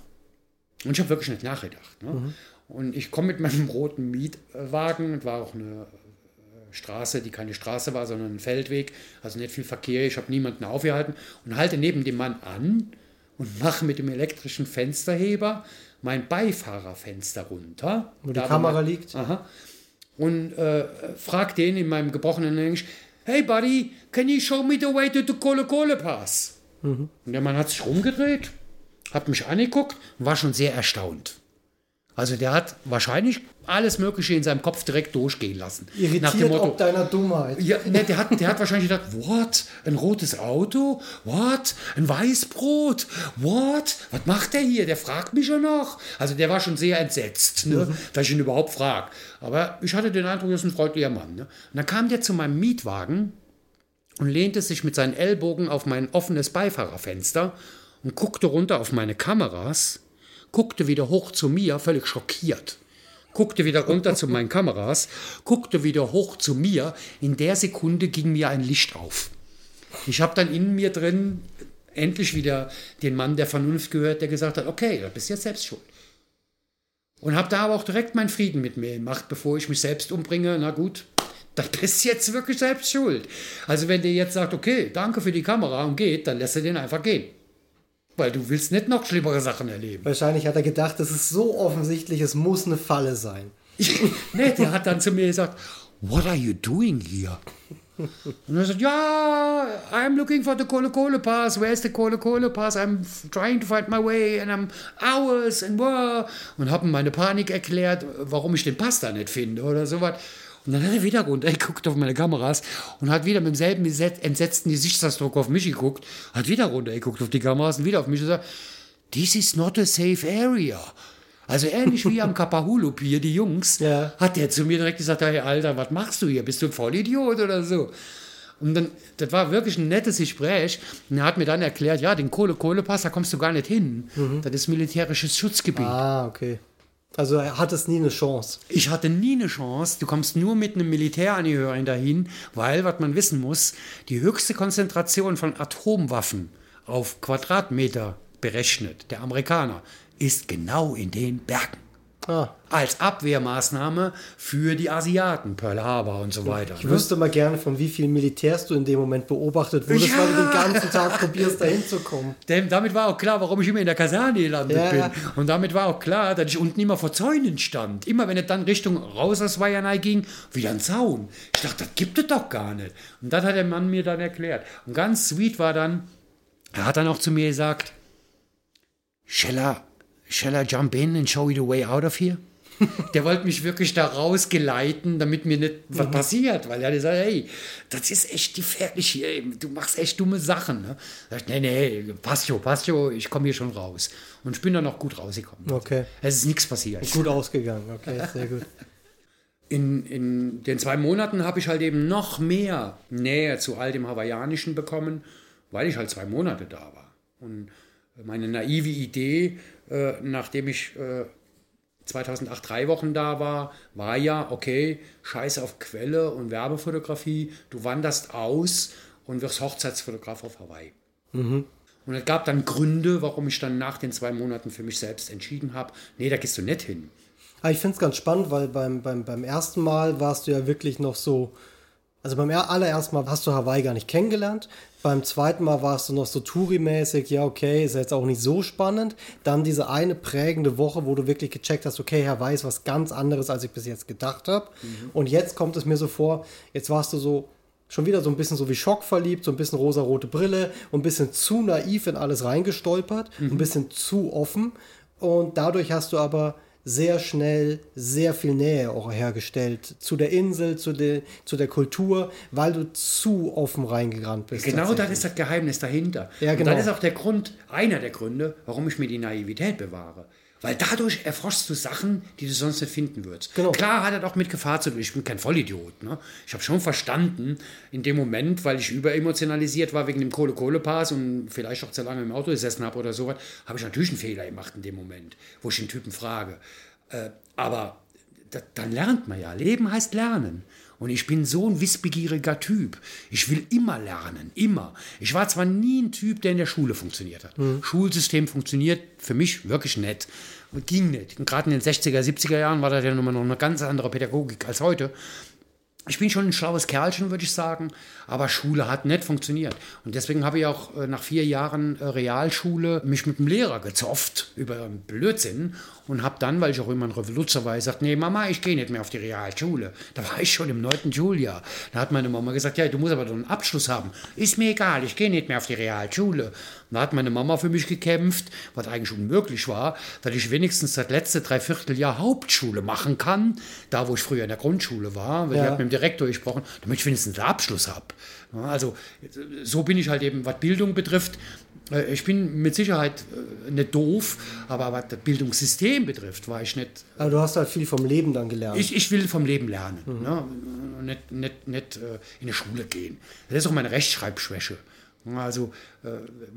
Und ich habe wirklich nicht nachgedacht. Ne? Und ich komme mit meinem roten Mietwagen, das war auch eine äh, Straße, die keine Straße war, sondern ein Feldweg, also nicht viel Verkehr. Ich habe niemanden aufgehalten und halte neben dem Mann an und mache mit dem elektrischen Fensterheber mein Beifahrerfenster runter. Wo die Da, Kamera man- liegt. Aha. Und äh, frag den in meinem gebrochenen Englisch, hey buddy, can you show me the way to the Kole Kole Pass? Und der Mann hat sich rumgedreht, hat mich angeguckt und war schon sehr erstaunt. Also der hat wahrscheinlich alles Mögliche in seinem Kopf direkt durchgehen lassen. Nach dem Irritiert Motto, ob deiner Dummheit. ja, ne, der, hat, der hat wahrscheinlich gedacht, what? Ein rotes Auto? What? Ein Weißbrot? What? Was macht der hier? Der fragt mich schon noch. Also der war schon sehr entsetzt, ne, dass ich ihn überhaupt frage. Aber ich hatte den Eindruck, das ist ein freundlicher Mann. Ne? Und dann kam der zu meinem Mietwagen und lehnte sich mit seinen Ellbogen auf mein offenes Beifahrerfenster und guckte runter auf meine Kameras, guckte wieder hoch zu mir, völlig schockiert. Guckte wieder runter zu meinen Kameras, guckte wieder hoch zu mir. In der Sekunde ging mir ein Licht auf. Ich habe dann in mir drin endlich wieder den Mann der Vernunft gehört, der gesagt hat, okay, du bist jetzt selbst schuld. Und habe da aber auch direkt meinen Frieden mit mir gemacht, bevor ich mich selbst umbringe. Na gut, dann bist du jetzt wirklich selbst schuld. Also wenn der jetzt sagt, okay, danke für die Kamera und geht, dann lässt er den einfach gehen. Weil du willst nicht noch schlimmere Sachen erleben. Wahrscheinlich hat er gedacht, das ist so offensichtlich, es muss eine Falle sein. nee, der hat dann zu mir gesagt, what are you doing here? Und er sagt, ja, I'm looking for the Kole Kole Pass. Where's the Kole Kole Pass? I'm trying to find my way and I'm hours and wow. Und habe ihm meine Panik erklärt, warum ich den Pass da nicht finde oder sowas. Und dann hat er wieder runtergeguckt auf meine Kameras und hat wieder mit demselben entsetzten Gesichtsausdruck auf mich geguckt, hat wieder runtergeguckt auf die Kameras und wieder auf mich gesagt, this is not a safe area. Also ähnlich wie am Kapahulup hier, die Jungs, Ja. hat der zu mir direkt gesagt, hey Alter, was machst du hier? Bist du ein Vollidiot oder so? Und dann, das war wirklich ein nettes Gespräch. Und er hat mir dann erklärt, ja, den Kohle-Kohle-Pass, da kommst du gar nicht hin. Das ist militärisches Schutzgebiet. Ah, okay. Also er hat es nie eine Chance. Ich hatte nie eine Chance. Du kommst nur mit einem Militärangehörigen dahin, weil, was man wissen muss, die höchste Konzentration von Atomwaffen auf Quadratmeter berechnet, der Amerikaner, ist genau in den Bergen. Ah, Als Abwehrmaßnahme für die Asiaten, Pearl Harbor und so weiter. ich wüsste mal gerne, von wie vielen Militärs du in dem Moment beobachtet wurdest, Ja. weil du den ganzen Tag probierst, da hinzukommen. Denn damit war auch klar, warum ich immer in der Kaserne gelandet Ja, bin. Und damit war auch klar, dass ich unten immer vor Zäunen stand. Immer wenn es dann Richtung raus aus Weihenei ging, wieder ein Zaun. Ich dachte, das gibt es doch gar nicht. Und das hat der Mann mir dann erklärt. Und ganz sweet war dann, er hat dann auch zu mir gesagt, shall I, shall I jump in and show you the way out of here? Der wollte mich wirklich da rausgeleiten, damit mir nicht was passiert, weil er hat gesagt, hey, das ist echt gefährlich hier, du machst echt dumme Sachen. Ne? Da ich, nee, nee, passt schon, passt schon, ich komme hier schon raus. Und ich bin dann auch gut rausgekommen. Okay. Es ist nichts passiert. Gut ausgegangen, okay, sehr gut. In, in den zwei Monaten habe ich halt eben noch mehr Nähe zu all dem Hawaiianischen bekommen, weil ich halt zwei Monate da war. Und meine naive Idee, äh, nachdem ich äh, 2008 drei Wochen da war, war ja, okay, scheiß auf Quelle und Werbefotografie, du wanderst aus und wirst Hochzeitsfotograf auf Hawaii. Und es gab dann Gründe, warum ich dann nach den zwei Monaten für mich selbst entschieden habe, nee, da gehst du nicht hin. Aber ich finde es ganz spannend, weil beim, beim, beim ersten Mal warst du ja wirklich noch so. Also beim er- allerersten Mal hast du Hawaii gar nicht kennengelernt. Beim zweiten Mal warst du noch so Touri-mäßig, ja, okay, ist jetzt auch nicht so spannend. Dann diese eine prägende Woche, wo du wirklich gecheckt hast, okay, Hawaii ist was ganz anderes, als ich bis jetzt gedacht habe. Und jetzt kommt es mir so vor, jetzt warst du so schon wieder so ein bisschen so wie Schock verliebt, so ein bisschen rosarote Brille und ein bisschen zu naiv in alles reingestolpert, ein bisschen zu offen. Und dadurch hast du aber sehr schnell sehr viel Nähe auch hergestellt zu der Insel, zu der, zu der Kultur, weil du zu offen reingerannt bist. Genau das ist das Geheimnis dahinter. Ja, genau. Und das ist auch der Grund, einer der Gründe, warum ich mir die Naivität bewahre. Weil dadurch erforschst du Sachen, die du sonst nicht finden würdest. Genau. Klar hat er doch mit Gefahr zu tun. Ich bin kein Vollidiot. Ne? Ich habe schon verstanden, in dem Moment, weil ich überemotionalisiert war wegen dem Kohle-Kohle-Pass und vielleicht auch zu lange im Auto gesessen habe oder sowas, habe ich natürlich einen Fehler gemacht in dem Moment, wo ich den Typen frage. Äh, aber da, dann lernt man ja. Leben heißt lernen. Und ich bin so ein wissbegieriger Typ. Ich will immer lernen, immer. Ich war zwar nie ein Typ, der in der Schule funktioniert hat. Schulsystem funktioniert für mich wirklich nett. Und ging nicht. Und gerade in den 60er, 70er Jahren war das ja nun mal noch eine ganz andere Pädagogik als heute. Ich bin schon ein schlaues Kerlchen, würde ich sagen, aber Schule hat nicht funktioniert. Und deswegen habe ich auch äh, nach vier Jahren äh, Realschule mich mit dem Lehrer gezofft über Blödsinn und habe dann, weil ich auch immer ein Revoluzer war, gesagt, nee Mama, ich gehe nicht mehr auf die Realschule. Da war ich schon im neunten Schuljahr. Da hat meine Mama gesagt, ja, du musst aber doch einen Abschluss haben. Ist mir egal, ich gehe nicht mehr auf die Realschule. Und da hat meine Mama für mich gekämpft, was eigentlich unmöglich war, dass ich wenigstens das letzte Dreivierteljahr Hauptschule machen kann, da wo ich früher in der Grundschule war, weil Ja. ich habe mit Direktor gesprochen, damit ich wenigstens einen Abschluss habe. Also so bin ich halt eben, was Bildung betrifft. Äh, Ich bin mit Sicherheit äh, nicht doof, aber was das Bildungssystem betrifft, war ich nicht. Aber du hast halt viel vom Leben dann gelernt. Ich, ich will vom Leben lernen, ne? Und nicht, nicht, nicht äh, in die Schule gehen. Das ist auch meine Rechtschreibschwäche. Also äh,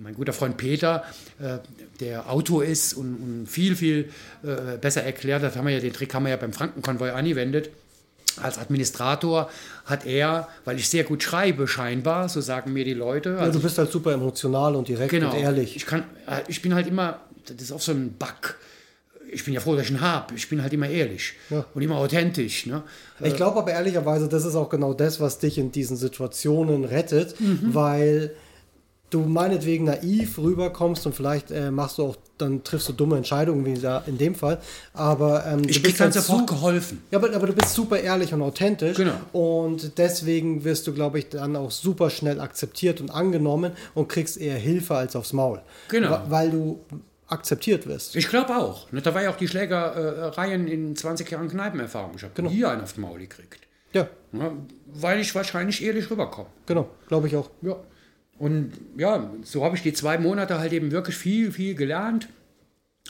mein guter Freund Peter, äh, der Autor ist und, und viel, viel äh, besser erklärt, das haben wir ja, den Trick haben wir ja beim Frankenkonvoi angewendet. Als Administrator hat er, weil ich sehr gut schreibe, scheinbar, so sagen mir die Leute. ja, Also du bist halt super emotional und direkt genau, und ehrlich. Ich, kann, äh, ich bin halt immer, das ist auch so ein Bug. Ich bin ja froh, dass ich ihn habe. Ich bin halt immer ehrlich Ja. und immer authentisch. Ne? Ich glaube aber ehrlicherweise, das ist auch genau das, was dich in diesen Situationen rettet, weil du meinetwegen naiv rüberkommst und vielleicht äh, machst du auch, dann triffst du dumme Entscheidungen, wie da in dem Fall. Aber ähm, Ich du krieg bist dann halt sofort geholfen. Ja, aber, aber du bist super ehrlich und authentisch. Genau. Und deswegen wirst du, glaube ich, dann auch super schnell akzeptiert und angenommen und kriegst eher Hilfe als aufs Maul. Genau. Weil du akzeptiert wirst. Ich glaube auch. Ne, Da war ja auch die Schlägereien in 20 Jahren Kneipenerfahrung. Ich habe Genau. hier einen auf den Maul gekriegt. Ja, Ne? Weil ich wahrscheinlich ehrlich rüberkomme. genau. Glaube ich auch. Ja. Und ja, so habe ich die zwei Monate halt eben wirklich viel, viel gelernt.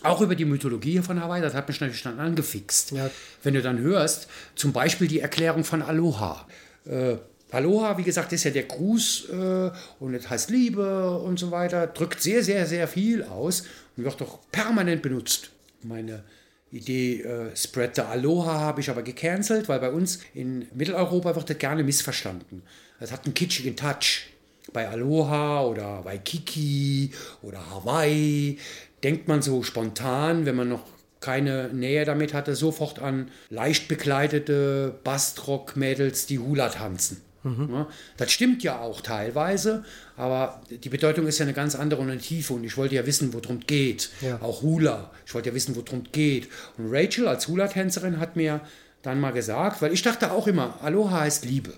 Auch über die Mythologie von Hawaii, das hat mich natürlich dann angefixt. Ja. Wenn du dann hörst, zum Beispiel die Erklärung von Aloha. Äh, Aloha, wie gesagt, ist ja der Gruß äh, und das heißt Liebe und so weiter, drückt sehr, sehr, sehr viel aus und wird doch permanent benutzt. Meine Idee äh, Spread the Aloha habe ich aber gecancelt, weil bei uns in Mitteleuropa wird das gerne missverstanden. Das hat einen kitschigen Touch. Bei Aloha oder Waikiki oder Hawaii denkt man so spontan, wenn man noch keine Nähe damit hatte, sofort an leicht bekleidete Bastrock-Mädels, die Hula tanzen. Ja, das stimmt ja auch teilweise, aber die Bedeutung ist ja eine ganz andere und eine tiefe und ich wollte ja wissen, worum es geht. Ja. Auch Hula. Ich wollte ja wissen, worum es geht. Und Rachel als Hula-Tänzerin hat mir dann mal gesagt, weil ich dachte auch immer, Aloha heißt Liebe.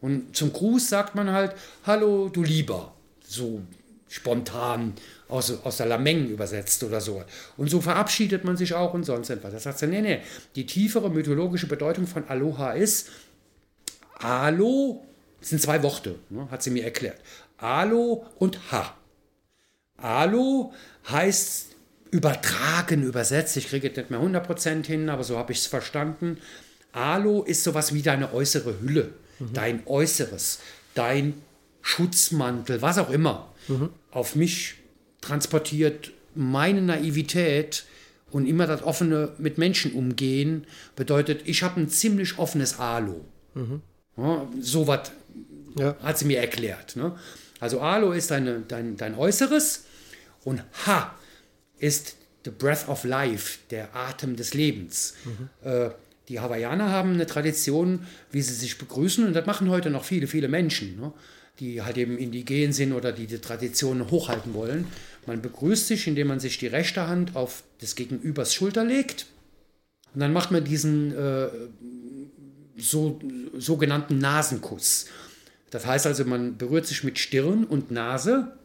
Und zum Gruß sagt man halt, hallo, du Lieber. So spontan aus, aus der Lameng übersetzt oder so. Und so verabschiedet man sich auch und sonst etwas. Das sagt sie, nee, nee, die tiefere mythologische Bedeutung von Aloha ist, Alo, das sind zwei Worte, ne, hat sie mir erklärt. Alo und Ha. Alo heißt übertragen, übersetzt, ich kriege es nicht mehr 100% hin, aber so habe ich es verstanden. Alo ist sowas wie deine äußere Hülle, dein Äußeres, dein Schutzmantel, was auch immer. Auf mich transportiert meine Naivität und immer das offene mit Menschen umgehen, bedeutet, ich habe ein ziemlich offenes Alo. Ja, so was Ja. hat sie mir erklärt. Ne? Also Alo ist deine, dein, dein Äußeres und Ha ist the breath of life, der Atem des Lebens. Äh, die Hawaiianer haben eine Tradition, wie sie sich begrüßen und das machen heute noch viele, viele Menschen, ne? die halt eben indigen sind oder die die Tradition hochhalten wollen. Man begrüßt sich, indem man sich die rechte Hand auf des Gegenübers Schulter legt und dann macht man diesen äh, so, sogenannten Nasenkuss. Das heißt also, man berührt sich mit Stirn und Nase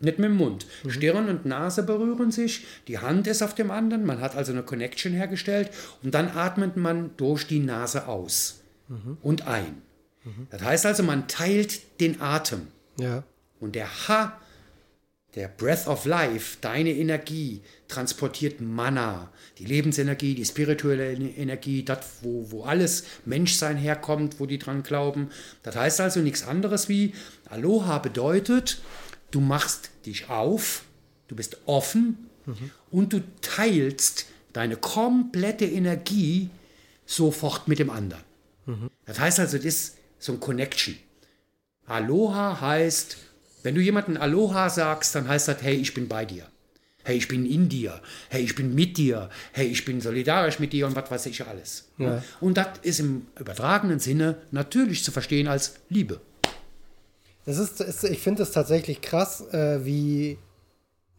Nicht mit dem Mund. Stirn und Nase berühren sich, die Hand ist auf dem anderen, man hat also eine Connection hergestellt und dann atmet man durch die Nase aus und ein. Das heißt also, man teilt den Atem. Ja. Und der Ha, der Breath of Life, deine Energie, transportiert Mana, die Lebensenergie, die spirituelle Energie, das, wo, wo alles Menschsein herkommt, wo die dran glauben. Das heißt also nichts anderes wie Aloha bedeutet, du machst dich auf, du bist offen und du teilst deine komplette Energie sofort mit dem anderen. Das heißt also, das ist so ein Connection. Aloha heißt, wenn du jemanden Aloha sagst, dann heißt das, hey, ich bin bei dir. Hey, ich bin in dir. Hey, ich bin mit dir. Hey, ich bin solidarisch mit dir und was weiß ich alles. Ja. Und das ist im übertragenen Sinne natürlich zu verstehen als Liebe. Das ist, ist ich finde es tatsächlich krass, äh, wie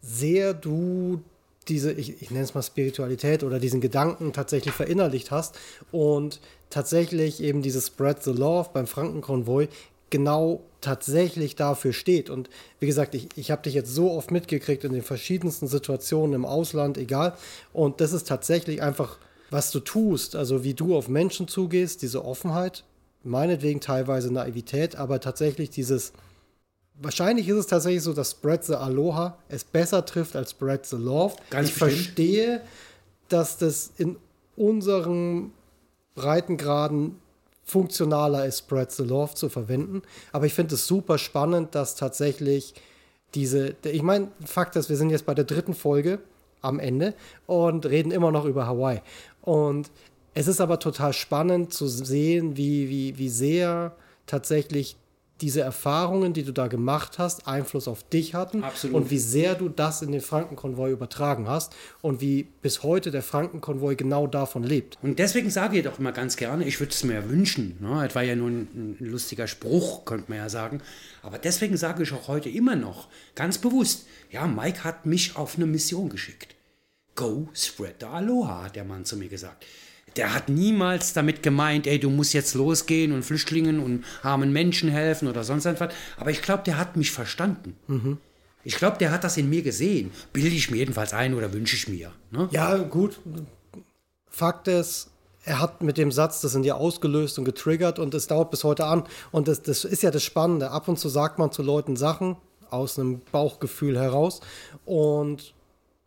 sehr du diese, ich, ich nenne es mal Spiritualität oder diesen Gedanken tatsächlich verinnerlicht hast und tatsächlich eben dieses Spread the Love beim Frankenkonvoi genau tatsächlich dafür steht. Und wie gesagt, ich, ich habe dich jetzt so oft mitgekriegt in den verschiedensten Situationen im Ausland, egal. Und das ist tatsächlich einfach, was du tust, also wie du auf Menschen zugehst, diese Offenheit, meinetwegen teilweise Naivität, aber tatsächlich dieses, wahrscheinlich ist es tatsächlich so, dass Spread the Aloha es besser trifft als Spread the Love. Ganz ich bestimmt. verstehe, dass das in unserem Breitengraden funktionaler ist, Spread the Love zu verwenden. Aber ich finde es super spannend, dass tatsächlich diese, ich meine, Fakt ist, wir sind jetzt bei der dritten Folge am Ende und reden immer noch über Hawaii. Und es ist aber total spannend zu sehen, wie, wie, wie sehr tatsächlich diese Erfahrungen, die du da gemacht hast, Einfluss auf dich hatten Absolut. und wie sehr du das in den Frankenkonvoi übertragen hast und wie bis heute der Frankenkonvoi genau davon lebt. Und deswegen sage ich doch immer ganz gerne, ich würde es mir ja wünschen. Ne? Das war ja nur ein, ein lustiger Spruch, könnte man ja sagen. Aber deswegen sage ich auch heute immer noch, ganz bewusst, ja, Mike hat mich auf eine Mission geschickt. Go spread the Aloha, hat der Mann zu mir gesagt. Der hat niemals damit gemeint, ey, du musst jetzt losgehen und Flüchtlingen und armen Menschen helfen oder sonst etwas. Aber ich glaube, der hat mich verstanden. Ich glaube, der hat das in mir gesehen. Bilde ich mir jedenfalls ein oder wünsche ich mir. Ne? Ja, gut. Fakt ist, er hat mit dem Satz das in dir ausgelöst und getriggert und es dauert bis heute an. Und das, das ist ja das Spannende. Ab und zu sagt man zu Leuten Sachen aus einem Bauchgefühl heraus und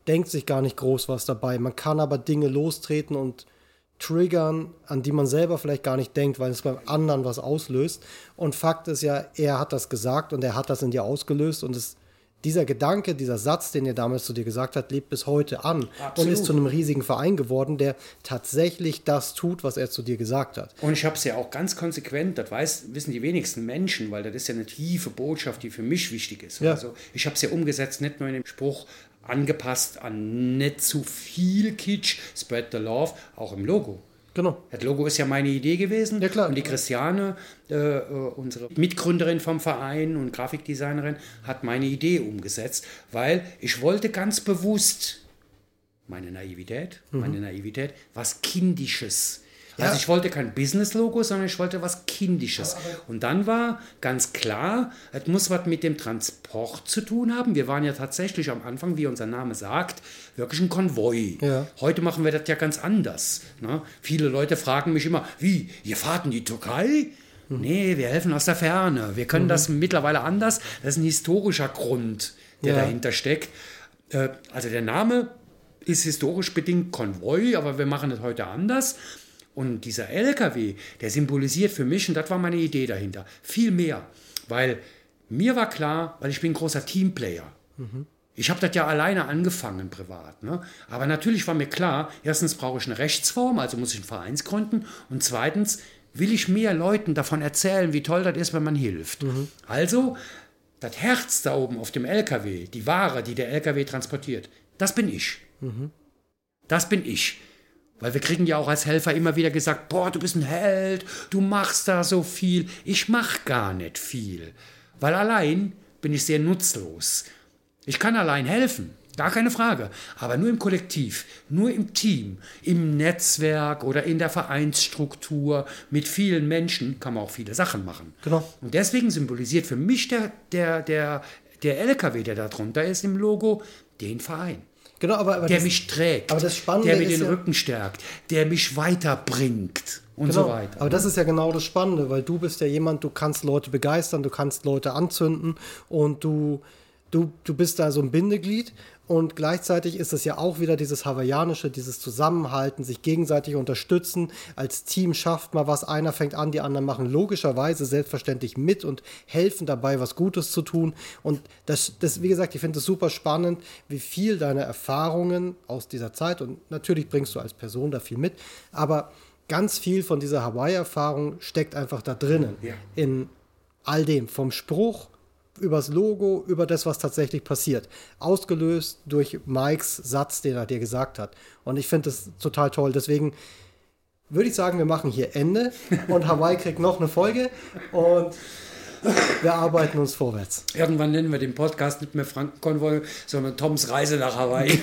denkt sich gar nicht groß was dabei. Man kann aber Dinge lostreten und triggern, an die man selber vielleicht gar nicht denkt, weil es beim anderen was auslöst. Und Fakt ist ja, er hat das gesagt und er hat das in dir ausgelöst und es, dieser Gedanke, dieser Satz, den er damals zu dir gesagt hat, lebt bis heute an und Absolut. ist zu einem riesigen Verein geworden, der tatsächlich das tut, was er zu dir gesagt hat. Und ich habe es ja auch ganz konsequent, das weiß, wissen die wenigsten Menschen, weil das ist ja eine tiefe Botschaft, die für mich wichtig ist. Ja. Also ich habe es ja umgesetzt, nicht nur in dem Spruch angepasst an nicht zu viel Kitsch, Spread the Love, auch im Logo. Genau. Das Logo ist ja meine Idee gewesen. Ja, klar. Und die Christiane, äh, äh, unsere Mitgründerin vom Verein und Grafikdesignerin, hat meine Idee umgesetzt, weil ich wollte ganz bewusst meine Naivität, meine Naivität, was Kindisches. Also ich wollte kein Business-Logo, sondern ich wollte was Kindisches. Und dann war ganz klar, es muss was mit dem Transport zu tun haben. Wir waren ja tatsächlich am Anfang, wie unser Name sagt, wirklich ein Konvoi. Ja. Heute machen wir das ja ganz anders. Ne? Viele Leute fragen mich immer, wie, ihr fahrt in die Türkei? Nee, wir helfen aus der Ferne. Wir können das mittlerweile anders. Das ist ein historischer Grund, der Ja. dahinter steckt. Äh, also der Name ist historisch bedingt Konvoi, aber wir machen es heute anders. Und dieser LKW, der symbolisiert für mich, und das war meine Idee dahinter, viel mehr. Weil mir war klar, weil ich bin ein großer Teamplayer. Ich habe das ja alleine angefangen privat. Ne? Aber natürlich war mir klar, erstens brauche ich eine Rechtsform, also muss ich einen Verein gründen. Und zweitens will ich mehr Leuten davon erzählen, wie toll das ist, wenn man hilft. Also, das Herz da oben auf dem LKW, die Ware, die der LKW transportiert, das bin ich. Das bin ich. Weil wir kriegen ja auch als Helfer immer wieder gesagt, boah, du bist ein Held, du machst da so viel. Ich mach gar nicht viel. Weil allein bin ich sehr nutzlos. Ich kann allein helfen, gar keine Frage. Aber nur im Kollektiv, nur im Team, im Netzwerk oder in der Vereinsstruktur mit vielen Menschen kann man auch viele Sachen machen. Genau. Und deswegen symbolisiert für mich der, der, der, der LKW, der da drunter ist im Logo, den Verein. Genau, aber, aber der das, mich trägt, aber das Spannende der mir den ja- Rücken stärkt, der mich weiterbringt und Genau, so weiter. Aber das ist ja genau das Spannende, weil du bist ja jemand, du kannst Leute begeistern, du kannst Leute anzünden und du, du, du bist da so ein Bindeglied und gleichzeitig ist es ja auch wieder dieses Hawaiianische, dieses Zusammenhalten, sich gegenseitig unterstützen. Als Team schafft man was, einer fängt an, die anderen machen logischerweise selbstverständlich mit und helfen dabei, was Gutes zu tun. Und das, das wie gesagt, ich finde es super spannend, wie viel deine Erfahrungen aus dieser Zeit und natürlich bringst du als Person da viel mit, aber ganz viel von dieser Hawaii-Erfahrung steckt einfach da drinnen. Ja. In all dem, vom Spruch übers Logo, über das, was tatsächlich passiert. Ausgelöst durch Mikes Satz, den er dir gesagt hat. Und ich finde das total toll. Deswegen würde ich sagen, wir machen hier Ende und Hawaii kriegt noch eine Folge und wir arbeiten uns vorwärts. Irgendwann nennen wir den Podcast nicht mehr Frankenkonvoi, sondern Toms Reise nach Hawaii.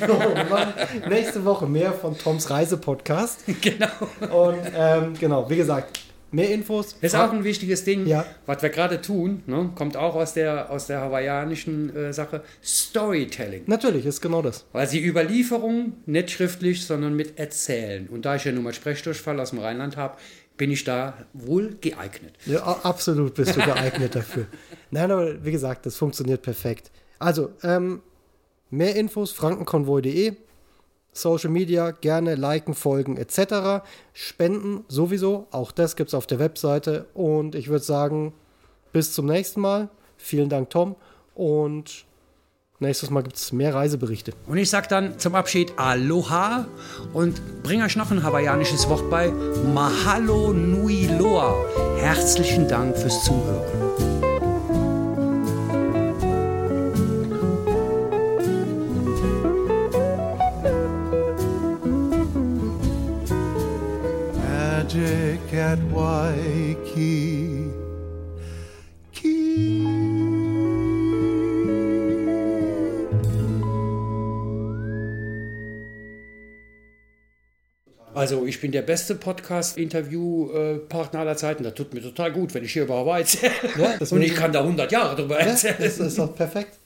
Machen nächste Woche mehr von Toms Reise-Podcast. genau. Und ähm, genau, wie gesagt, mehr Infos. Das ist auch ein wichtiges Ding, Ja. was wir gerade tun, ne? kommt auch aus der, aus der hawaiianischen äh, Sache, Storytelling. Natürlich, ist genau das. Weil sie Überlieferung nicht schriftlich, sondern mit Erzählen. Und da ich ja nun mal Sprechdurchfall aus dem Rheinland habe, bin ich da wohl geeignet. Ja, absolut bist du geeignet dafür. Nein, aber wie gesagt, das funktioniert perfekt. Also, ähm, mehr Infos, frankenkonvoi.de, Social Media, gerne liken, folgen etc. Spenden sowieso, auch das gibt es auf der Webseite. Und ich würde sagen, bis zum nächsten Mal. Vielen Dank, Tom. Und nächstes Mal gibt es mehr Reiseberichte. Und ich sage dann zum Abschied Aloha und bring euch noch ein hawaiianisches Wort bei. Mahalo Nui Loa. Herzlichen Dank fürs Zuhören. Magic at Waikiki. Also ich bin der beste Podcast-Interview-Partner aller Zeiten. Das tut mir total gut, wenn ich hier über Hawaii erzähle. Ja, und ich- kann da 100 Jahre drüber Ja, erzählen. das ist doch perfekt.